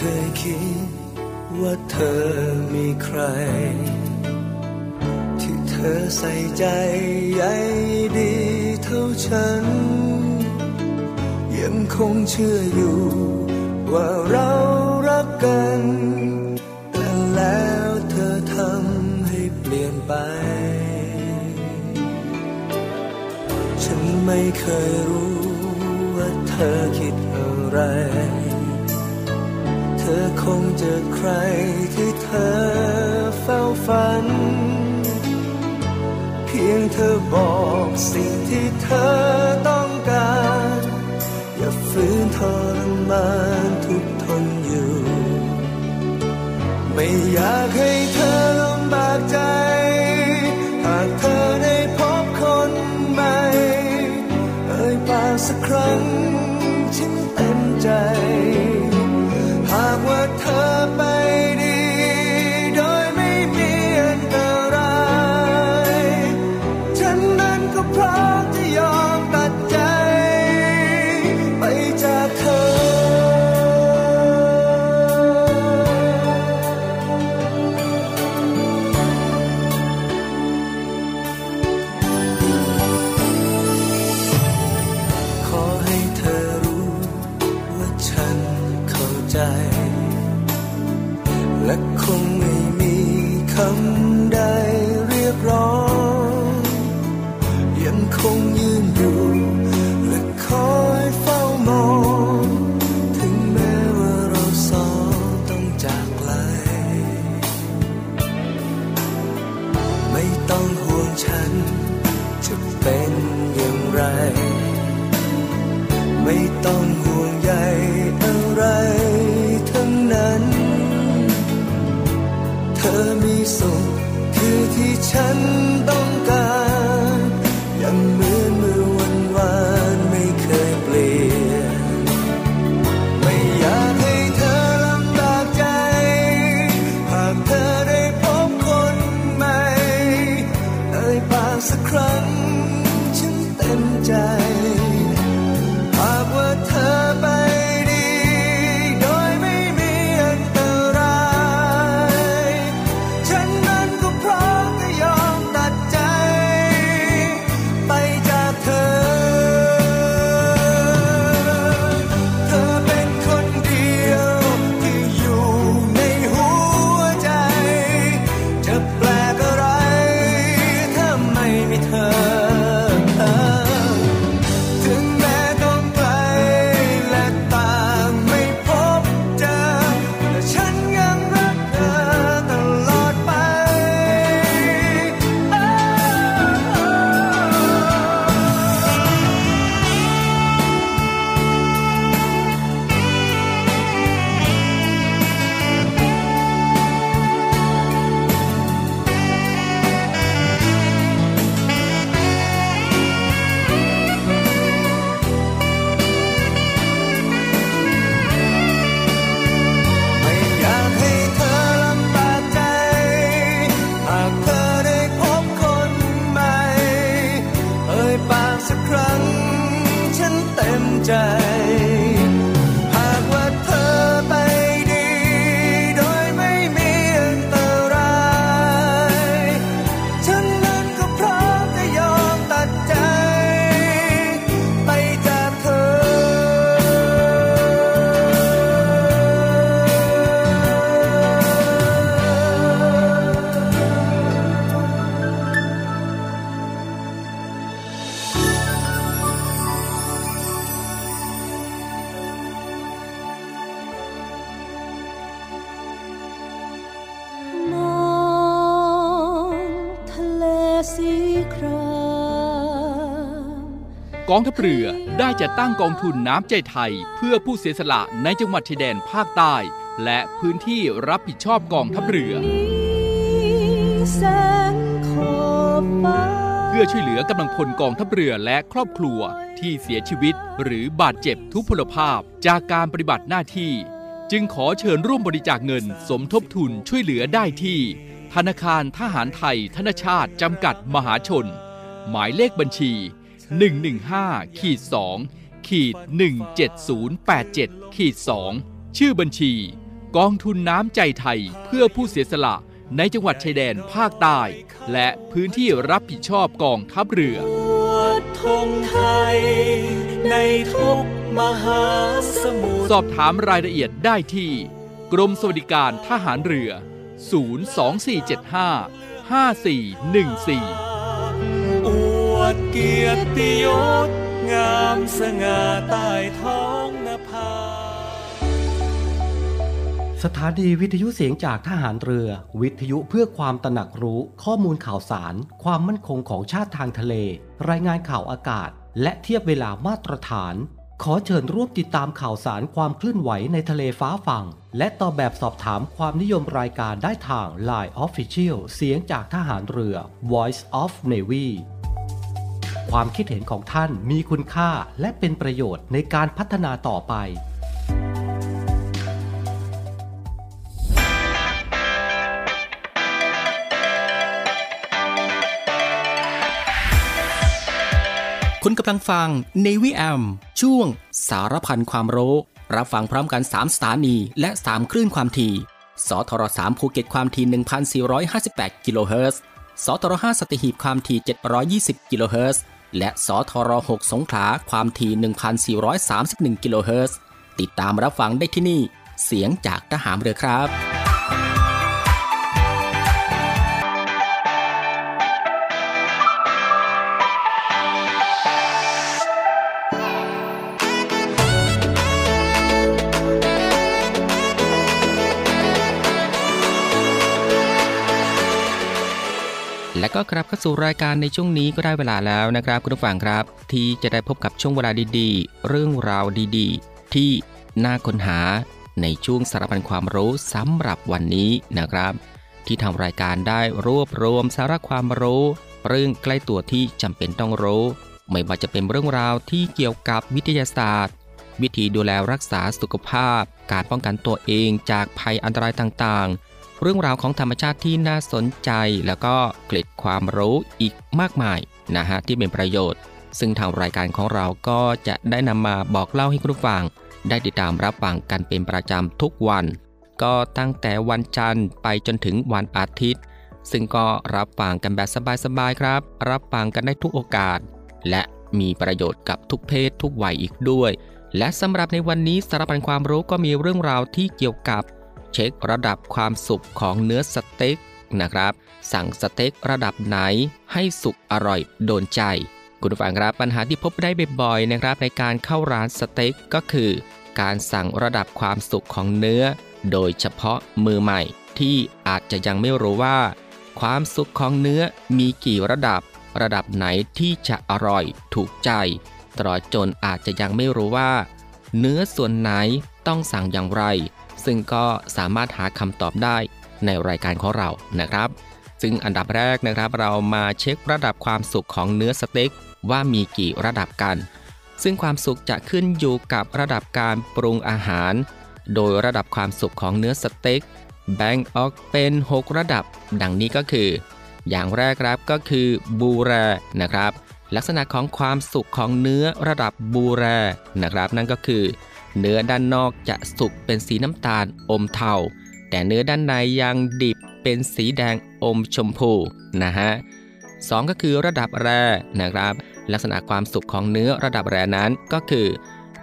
คยคิดว่าเธอมีใคร ที่เธอใส่ใจใยดีเท่าฉัน ยังคงเชื่ออยู่ว่าเรารักกัน แต่แล้วเธอทำให้เปลี่ยนไป ฉันไม่เคยรู้ว่าเธอคิดอะไร อคงเจอใครที่เธอเฝ้าฝัน เพียงเธอบอกสิ่งที่เธอต้องการ อย่าฝืนทรมานทุกทนอยู่ ไม่อยากให้เธอลำบากใจ หากเธอได้พบคนใหม่ เอ่ยปากสักครั้ง ใจ และคง ฉันต้องการยังเหมือนเมื่อวันวานไม่เคยเปลี่ยน ไม่อยากให้เธอลำบากใจ หากเธอได้พบคนใหม่เอ่ยปากสักครั้งฉันเต็มใจ กองทัพเรือได้จัดตั้งกองทุนน้ำใจไทย เพื่อผู้เสียสละในจังหวัดชายแดนภาคใต้ และพื้นที่รับผิดชอบกองทัพเรือเพื่อช่วยเหลือกำลังพลกองทัพเรือและครอบครัวที่เสียชีวิต หรือบาดเจ็บทุพพลภาพจากการปฏิบัติหน้าที่ จึงขอเชิญร่วมบริจาคเงินสมทบทุนช่วยเหลือได้ที่ ธนาคารทหารไทย ธนชาติจำกัดมหาชน หมายเลขบัญชี 115ขีด2ขีด17087ขีด2ชื่อบัญชี กองทุนน้ำใจไทยเพื่อผู้เสียสละในจังหวัดชายแดนภาคใต้ และพื้นที่รับผิดชอบกองทัพเรือธงไทย ในทุกมหาสมุทรสอบถามรายละเอียดได้ที่ กรมสวัสดิการทหารเรือ 02475 5414อว ดเกียรติยศงามสง่าใต้ท้องนภา สถานีวิทยุเสียงจากทหารเรือ วิทยุเพื่อความตระหนักรู้ข้อมูลข่าวสาร ความมั่นคงของชาติทางทะเล รายงานข่าวอากาศ และเทียบเวลามาตรฐาน ขอเชิญร่วมติดตามข่าวสารความเคลื่อนไหวในทะเลฟ้าฝั่ง และตอบแบบสอบถามความนิยมรายการได้ทาง Line Official เสียงจากทหารเรือ Voice of Navy ความคิดเห็นของท่านมีคุณค่าและเป็นประโยชน์ในการพัฒนาต่อไป คุณกำลังฟัง Navy AM ช่วง สารพันความรู้ รับฟังพร้อมกัน 3 สถานี และ 3 คลื่นความถี่สทร3ภูเก็ตความถี่ 1,458 กิโลเฮิรตซ์สทร5สัตหีบความถี่ 720 กิโลเฮิรตซ์ และสทร6สงขลาความถี่ 1,431 กิโลเฮิรตซ์ ติดตามรับฟังได้ที่นี่ เสียงจากทหารเรือครับ ก็ครับเข้าสู่รายการในช่วงนี้ก็ได้เวลาแล้วนะครับ คุณผู้ฟังครับ ที่จะได้พบกับช่วงเวลาดีๆ เรื่องราวดีๆ ที่น่าค้นหาในช่วงสารพันความรู้สำหรับวันนี้นะครับ ที่ทางรายการได้รวบรวมสาระความรู้ เรื่องใกล้ตัวที่จำเป็นต้องรู้ ไม่ว่าจะเป็นเรื่องราวที่เกี่ยวกับวิทยาศาสตร์ วิธีดูแลรักษาสุขภาพ การป้องกันตัวเองจากภัยอันตรายต่างๆ เรื่องราวของธรรมชาติที่น่าสนใจ แล้วก็เกล็ดความรู้อีกมากมายนะฮะที่เป็นประโยชน์ ซึ่งทางรายการของเราก็จะได้นำมาบอกเล่าให้คุณผู้ฟัง ได้ติดตามรับฟังกันเป็นประจำทุกวัน ก็ตั้งแต่วันจันทร์ไปจนถึงวันอาทิตย์ ซึ่งก็รับฟังกันแบบสบายๆครับ รับฟังกันได้ทุกโอกาส และมีประโยชน์กับทุกเพศทุกวัยอีกด้วย และสำหรับในวันนี้สารพันความรู้ก็มีเรื่องราวที่เกี่ยวกับ เช็คระดับความสุกของเนื้อสเต็กนะครับ สั่งสเต็กระดับไหนให้สุกอร่อยโดนใจ คุณผู้ฟังครับปัญหาที่พบได้บ่อยๆนะครับ ในการเข้าร้านสเต็กก็คือ การสั่งระดับความสุกของเนื้อ โดยเฉพาะมือใหม่ ที่อาจจะยังไม่รู้ว่า ความสุกของเนื้อมีกี่ระดับ ระดับไหนที่จะอร่อยถูกใจตลอดจนอาจจะยังไม่รู้ว่า เนื้อส่วนไหนต้องสั่งอย่างไร ซึ่งก็สามารถหาคำตอบได้ในรายการของเรานะครับ ซึ่งอันดับแรกนะครับเรามาเช็คระดับความสุกของเนื้อสเต็กว่ามีกี่ระดับกัน ซึ่งความสุกจะขึ้นอยู่กับระดับการปรุงอาหาร โดยระดับความสุกของเนื้อสเต็กแบ่งออกเป็น 6 ระดับ ดังนี้ก็คือ อย่างแรกครับก็คือบูแรนะครับ ลักษณะของความสุกของเนื้อระดับบูแรนะครับ นั่นก็คือ เนื้อด้านนอกจะสุกเป็นสีน้ำตาลอมเทา แต่เนื้อด้านในยังดิบเป็นสีแดงอมชมพูนะฮะสองก็คือระดับแรนะครับ ลักษณะความสุกของเนื้อระดับแรนั้นก็คือ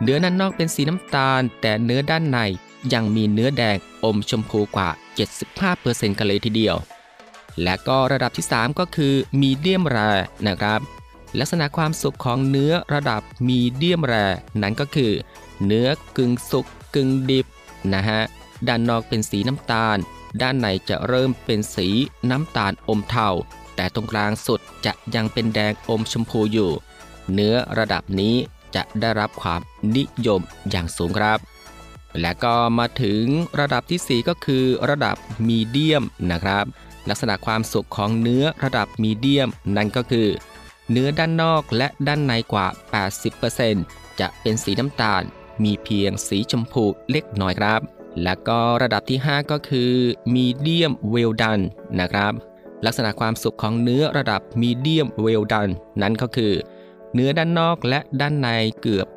เนื้อด้านนอกเป็นสีน้ำตาล แต่เนื้อด้านในยังมีเนื้อแดงอมชมพูกว่า 75%กันเลยทีเดียว และก็ระดับที่ 3 ก็คือมีเดียมแรนะครับ ลักษณะความสุกของเนื้อระดับมีเดียมแรนั้นก็คือ เนื้อกึ่งสุกกึ่งดิบนะฮะด้านนอกเป็นสีน้ำตาล ด้านในจะเริ่มเป็นสีน้ำตาลอมเทาแต่ตรงกลางสุดจะยังเป็นแดงอมชมพูอยู่ เนื้อระดับนี้จะได้รับความนิยมอย่างสูงครับ และก็มาถึงระดับที่ 4 ก็คือระดับมีเดียมนะครับ ลักษณะความสุกของเนื้อระดับมีเดียมนั่นก็คือ เนื้อด้านนอกและด้านในกว่า 80%จะเป็นสีน้ำตาล มีเพียงสีชมพูเล็กน้อยครับ และก็ระดับที่ 5 ก็คือมีเดียมเวลดันนะครับ ลักษณะความสุกของเนื้อระดับมีเดียมเวลดันนั้นก็คือ เนื้อด้านนอกและด้านในเกือบ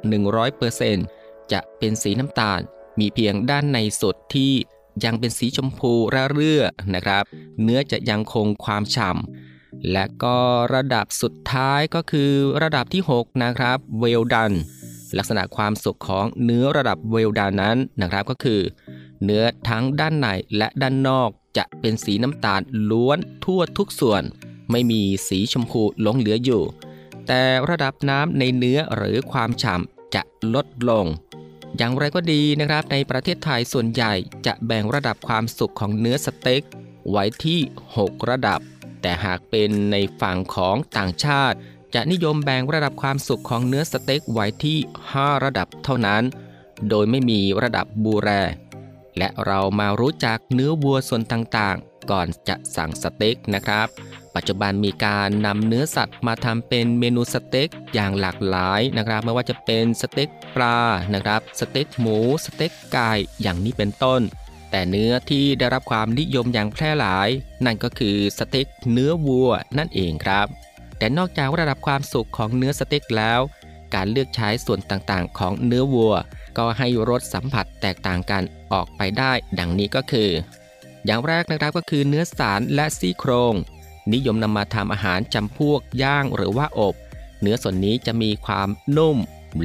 100%จะเป็นสีน้ำตาล มีเพียงด้านในสุดที่ยังเป็นสีชมพูระเรื่อนะครับ เนื้อจะยังคงความฉ่ำ และก็ระดับสุดท้ายก็คือระดับที่ 6 นะครับเวลดันลักษณะความสุกของเนื้อระดับเวลดันนั้นนะครับก็คือ เนื้อทั้งด้านในและด้านนอกจะเป็นสีน้ำตาลล้วนทั่วทุกส่วน ไม่มีสีชมพูหลงเหลืออยู่ แต่ระดับน้ำในเนื้อหรือความฉ่ำจะลดลง อย่างไรก็ดีนะครับ ในประเทศไทยส่วนใหญ่จะแบ่งระดับความสุกของเนื้อสเต็กไว้ที่ 6 ระดับ แต่หากเป็นในฝั่งของต่างชาติ จะนิยมแบ่งระดับความสุกของเนื้อสเต็กไว้ที่ 5 ระดับเท่านั้น โดยไม่มีระดับบูแร และเรามารู้จักเนื้อวัวส่วนต่างๆ ก่อนจะสั่งสเต็กนะครับ ปัจจุบันมีการนำเนื้อสัตว์มาทำเป็นเมนูสเต็กอย่างหลากหลายนะครับ ไม่ว่าจะเป็นสเต็กปลานะครับ สเต็กหมู สเต็กไก่อย่างนี้เป็นต้น แต่เนื้อที่ได้รับความนิยมอย่างแพร่หลาย นั่นก็คือสเต็กเนื้อวัวนั่นเองครับ แต่นอกจากระดับความสุกของเนื้อสเต็กแล้ว การเลือกใช้ส่วนต่างๆ ของเนื้อวัว ก็ให้รสสัมผัสแตกต่างกันออกไปได้ ดังนี้ก็คือ อย่างแรกนะครับก็คือเนื้อสารและซี่โครง นิยมนำมาทำอาหารจำพวกย่างหรือว่าอบ เนื้อส่วนนี้จะมีความนุ่ม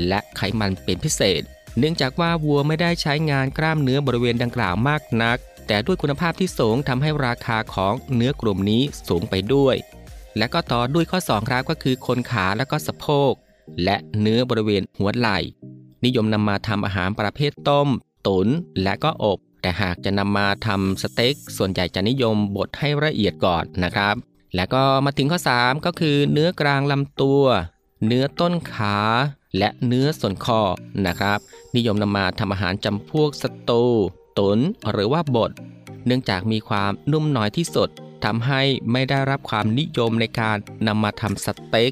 และไขมันเป็นพิเศษ เนื่องจากว่าวัวไม่ได้ใช้งานกล้ามเนื้อบริเวณดังกล่าวมากนัก แต่ด้วยคุณภาพที่สูงทำให้ราคาของเนื้อกลุ่มนี้สูงไปด้วย และก็ต่อด้วยข้อ2ครับก็คือคนขาและก็สะโพก และเนื้อบริเวณหัวไหล่ นิยมนำมาทำอาหารประเภทต้ม ตุนและก็อบ แต่หากจะนำมาทำสเต็กส่วนใหญ่จะนิยมบดให้ละเอียดก่อนนะครับ และก็มาถึงข้อ 3 ก็คือเนื้อกลางลำตัว เนื้อต้นขา และเนื้อส่วนคอนะครับ นิยมนำมาทำอาหารจำพวกสตูตุนหรือว่าบด เนื่องจากมีความนุ่มน้อยที่สุดทำให้ไม่ได้รับความนิยมในการนำมาทำสเต็ก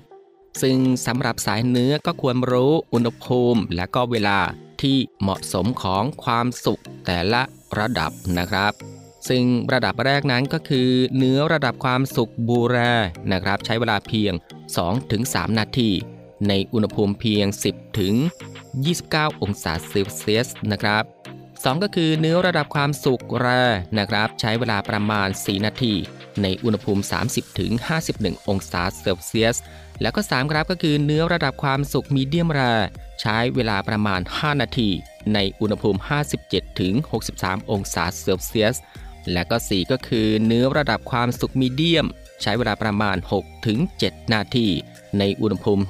ซึ่งสำหรับสายเนื้อก็ควรรู้อุณหภูมิและก็เวลาที่เหมาะสมของความสุกแต่ละระดับนะครับ ซึ่งระดับแรกนั้นก็คือ เนื้อระดับความสุกบูแรนะครับ ใช้เวลาเพียง 2-3 นาที ในอุณหภูมิเพียง 10 ถึง 29 องศาเซลเซียสนะครับ2ก็คือเนื้อระดับความสุกแรนะครับ ใช้เวลาประมาณ 4 นาที ในอุณหภูมิ 30ถึง51 องศาเซลเซียส แล้วก็ 3 ครับก็คือเนื้อระดับความสุกมีเดียมแรใช้เวลาประมาณ 5 นาที ในอุณหภูมิ 57ถึง63 องศาเซลเซียส และก็ 4 ก็คือเนื้อระดับความสุกมีเดียม ใช้เวลาประมาณ 6-7 นาทีในอุณหภูมิ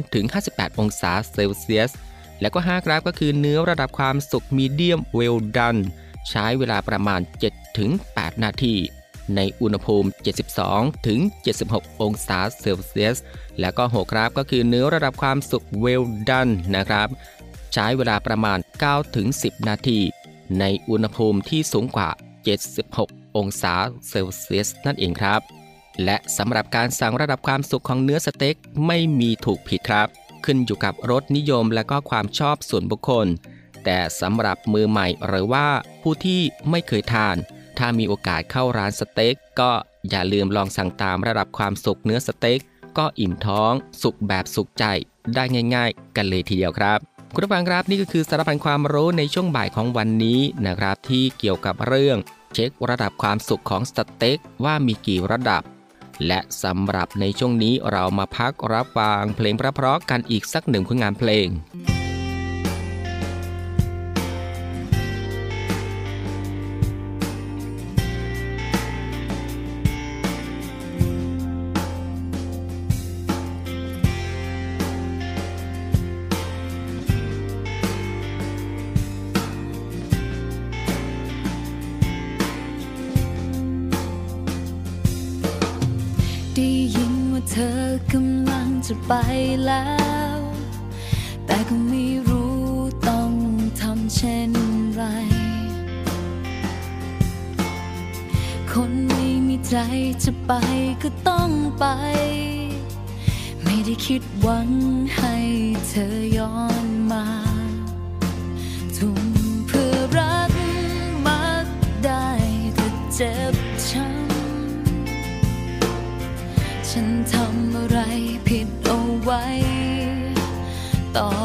63-58 องศาเซลเซียส แล้วก็5ครับก็คือเนื้อระดับความสุกมีเดียมเวลดันใช้เวลาประมาณ 7-8 นาทีในอุณหภูมิ 72ถึง76 องศาเซลเซียส แล้วก็6ครับก็คือเนื้อระดับความสุกเวลดันนะครับ ใช้เวลาประมาณ9ถึง10 นาทีในอุณหภูมิที่สูงกว่า 76 องศาเซลเซียสนั่นเองครับ และสำหรับการสั่งระดับความสุขของเนื้อสเต็กไม่มีถูกผิดครับ ขึ้นอยู่กับรสนิยมและก็ความชอบส่วนบุคคล แต่สำหรับมือใหม่หรือว่าผู้ที่ไม่เคยทาน ถ้ามีโอกาสเข้าร้านสเต็กก็อย่าลืมลองสั่งตามระดับความสุกเนื้อสเต็กก็อิ่มท้อง สุกแบบสุกใจได้ง่าย ๆ กันเลยทีเดียวครับ คุณผู้ฟังครับนี่ก็คือสารพันความรู้ในช่วงบ่ายของวันนี้นะครับที่เกี่ยวกับเรื่อง เช็คระดับความสุขของสเต็กว่ามีกี่ระดับ และสำหรับในช่วงนี้เรามาพักรับฟังเพลงพระเพราะกันอีกสักหนึ่งผลงานเพลง ต่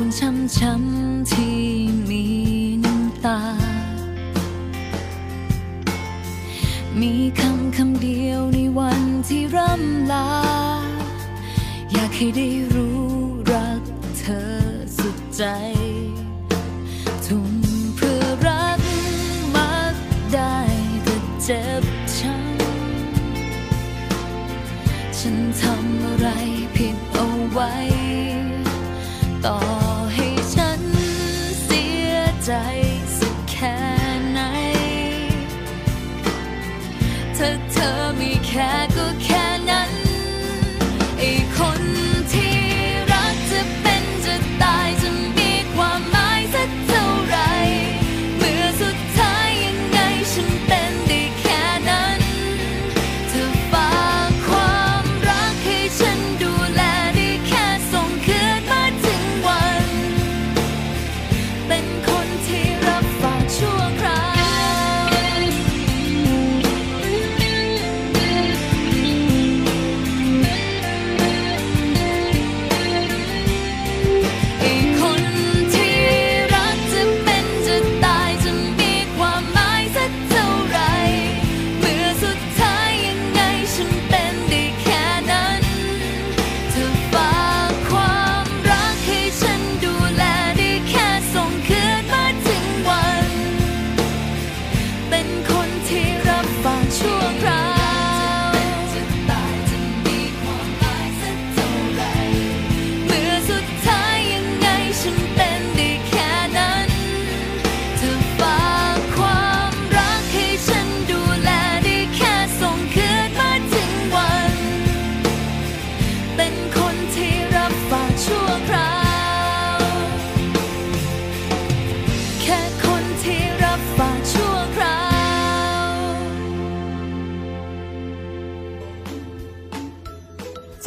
คนช้ำช้ำๆที่มีน้ำตา มีคำคำเดียวในวันที่ร่ำลา อยากให้ได้รู้รักเธอสุดใจ ทุ่มเพื่อรักมักได้แต่เจ็บ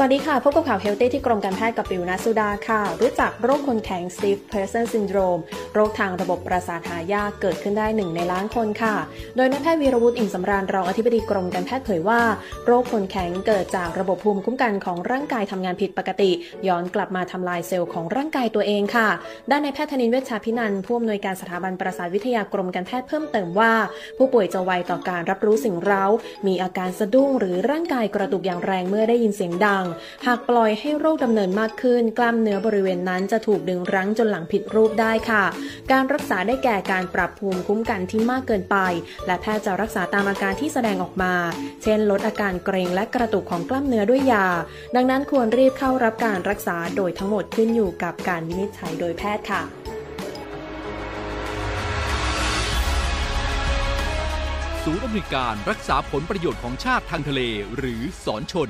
สวัสดีค่ะ พบกับข่าว healthy ที่กรมการแพทย์กับปิวนัสุดาค่ะ รู้จักโรคคนแข็ง stiff person syndrome โรคทางระบบประสาทหายากเกิดขึ้นได้หนึ่งในล้านคนค่ะ โดยนายแพทย์วีรวุฒิอิ่มสำราญรองอธิบดีกรมการแพทย์เผยว่า โรคคนแข็งเกิดจากระบบภูมิคุ้มกันของร่างกายทำงานผิดปกติ ย้อนกลับมาทำลายเซลล์ของร่างกายตัวเองค่ะ ด้านนายแพทย์ธนินเวชชาพินันผู้อำนวยการสถาบันประสาทวิทยากรมการแพทย์เพิ่มเติมว่า ผู้ป่วยจะไวต่อการรับรู้สิ่งเร้า มีอาการสะดุ้งหรือร่างกายกระตุกอย่างแรงเมื่อได้ยินเสียงดังหากปล่อยให้โรคดำเนินมากขึ้น กล้ามเนื้อบริเวณนั้นจะถูกดึงรั้งจนหลังผิดรูปได้ค่ะ การรักษาได้แก่การปรับภูมิคุ้มกันที่มากเกินไป และแพทย์จะรักษาตามอาการที่แสดงออกมา เช่น ลดอาการเกร็งและกระตุกของกล้ามเนื้อด้วยยา ดังนั้นควรรีบเข้ารับการรักษาโดยทั้งหมดขึ้นอยู่กับการวินิจฉัยโดยแพทย์ค่ะศูนย์อำนวยการรักษาผลประโยชน์ของชาติทางทะเลหรือสอนชน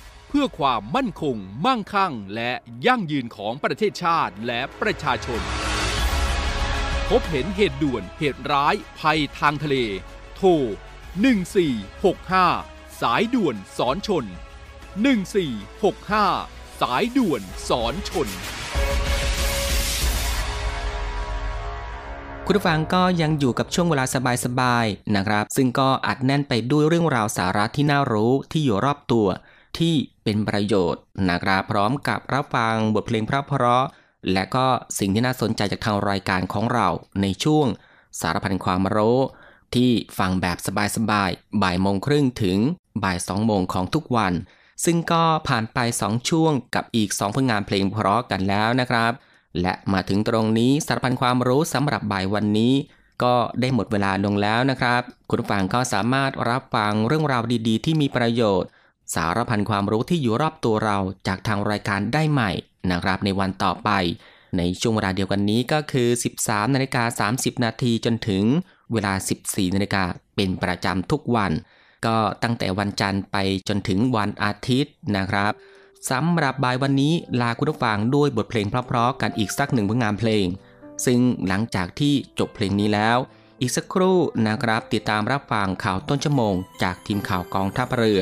เพื่อความมั่นคง มั่งคั่ง และยั่งยืนของประเทศชาติและประชาชน พบเห็นเหตุด่วนเหตุร้าย ภัยทางทะเล โทร 1465 สายด่วนสอนชน 1465 สายด่วนสอนชนคุณผู้ฟังก็ยังอยู่กับช่วงเวลาสบายๆนะครับ ซึ่งก็อัดแน่นไปด้วยเรื่องราวสาระที่น่ารู้ที่อยู่รอบตัว ที่เป็นประโยชน์นะครับพร้อมกับรับฟังบทเพลงเพราะ และก็สิ่งที่น่าสนใจจากทางรายการของเราในช่วงสารพันความรู้ที่ฟังแบบสบายๆบ่ายโมงครึ่งถึงบ่ายสองโมงของทุกวัน ซึ่งก็ผ่านไป 2 ช่วงกับอีก 2 ผลงานเพลงเพราะกันแล้วนะครับ และมาถึงตรงนี้สารพันความรู้สำหรับบ่ายวันนี้ ก็ได้หมดเวลาลงแล้วนะครับ คุณผังก็สามารถรับฟังเรื่องราวดีๆ ที่มีประโยชน์ สารพันความรู้ที่อยู่รอบตัวเราจากทางรายการได้ใหม่นะครับในวันต่อไป ในช่วงเวลาเดียวกันนี้ก็คือ 13นาฬิกา30 นาทีจนถึงเวลา 14นาฬิกาเป็นประจำทุกวัน ก็ตั้งแต่วันจันทร์ไปจนถึงวันอาทิตย์นะครับสำหรับบ่ายวันนี้ลาคุณผู้ฟังด้วยบทเพลงเพราะๆกันอีกสักหนึ่งผลงานเพลง ซึ่งหลังจากที่จบเพลงนี้แล้ว อีกสักครู่นะครับติดตามรับฟังข่าวต้นชั่วโมง จากทีมข่าวกองทัพเรือ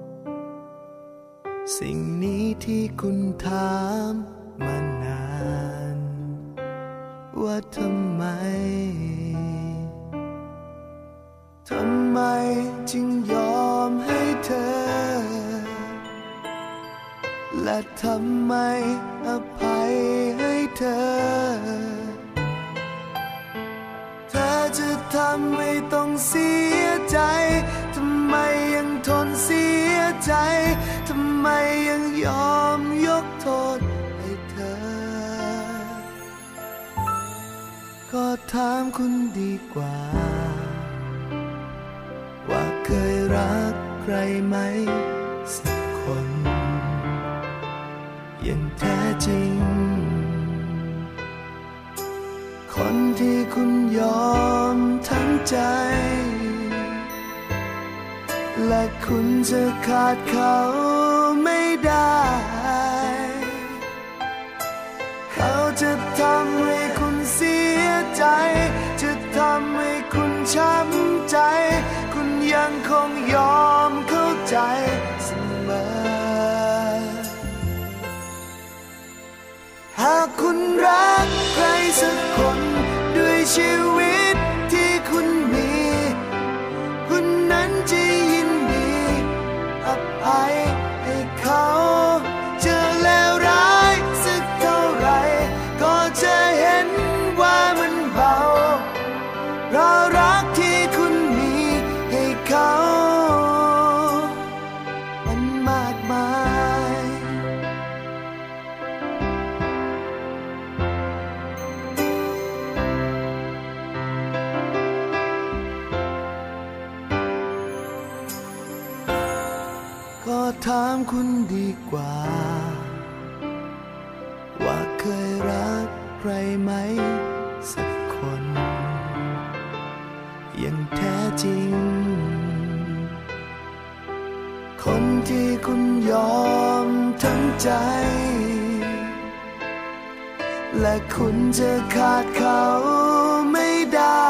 สิ่งนี้ที่คุณถามมานาน ว่าทำไม ทำไมจึงยอมให้เธอ และทำไมอภัยให้เธอ เธอจะทำให้ต้องเสียใจ ทำไมยังทนเสียใจ ทำไมยังยอมยกโทษให้เธอ ก็ถามคุณดีกว่า ว่าเคยรักใครไหมสักคนอย่างแท้จริง คนที่คุณยอมทั้งใจ และคุณจะขาดเขา ได้ เขาจะทำให้คุณเสียใจ จะทำให้คุณช้ำใจ คุณยังคงยอมเข้าใจเสมอ หากคุณรักใครสักคนด้วยชีวิต คุณดีกว่า ว่าเคยรักใครไหม สักคน อย่างแท้จริง คนที่คุณยอมทั้งใจ และคุณจะขาดเขาไม่ได้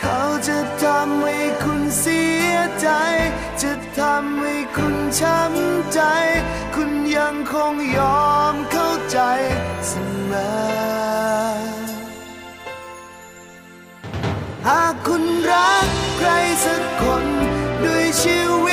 เขาจะทำให้คุณ เสียใจ จะทำให้คุณช้ำใจ คุณยังคงยอมเข้าใจเสมอหากคุณรักใครสักคนด้วยชีวิต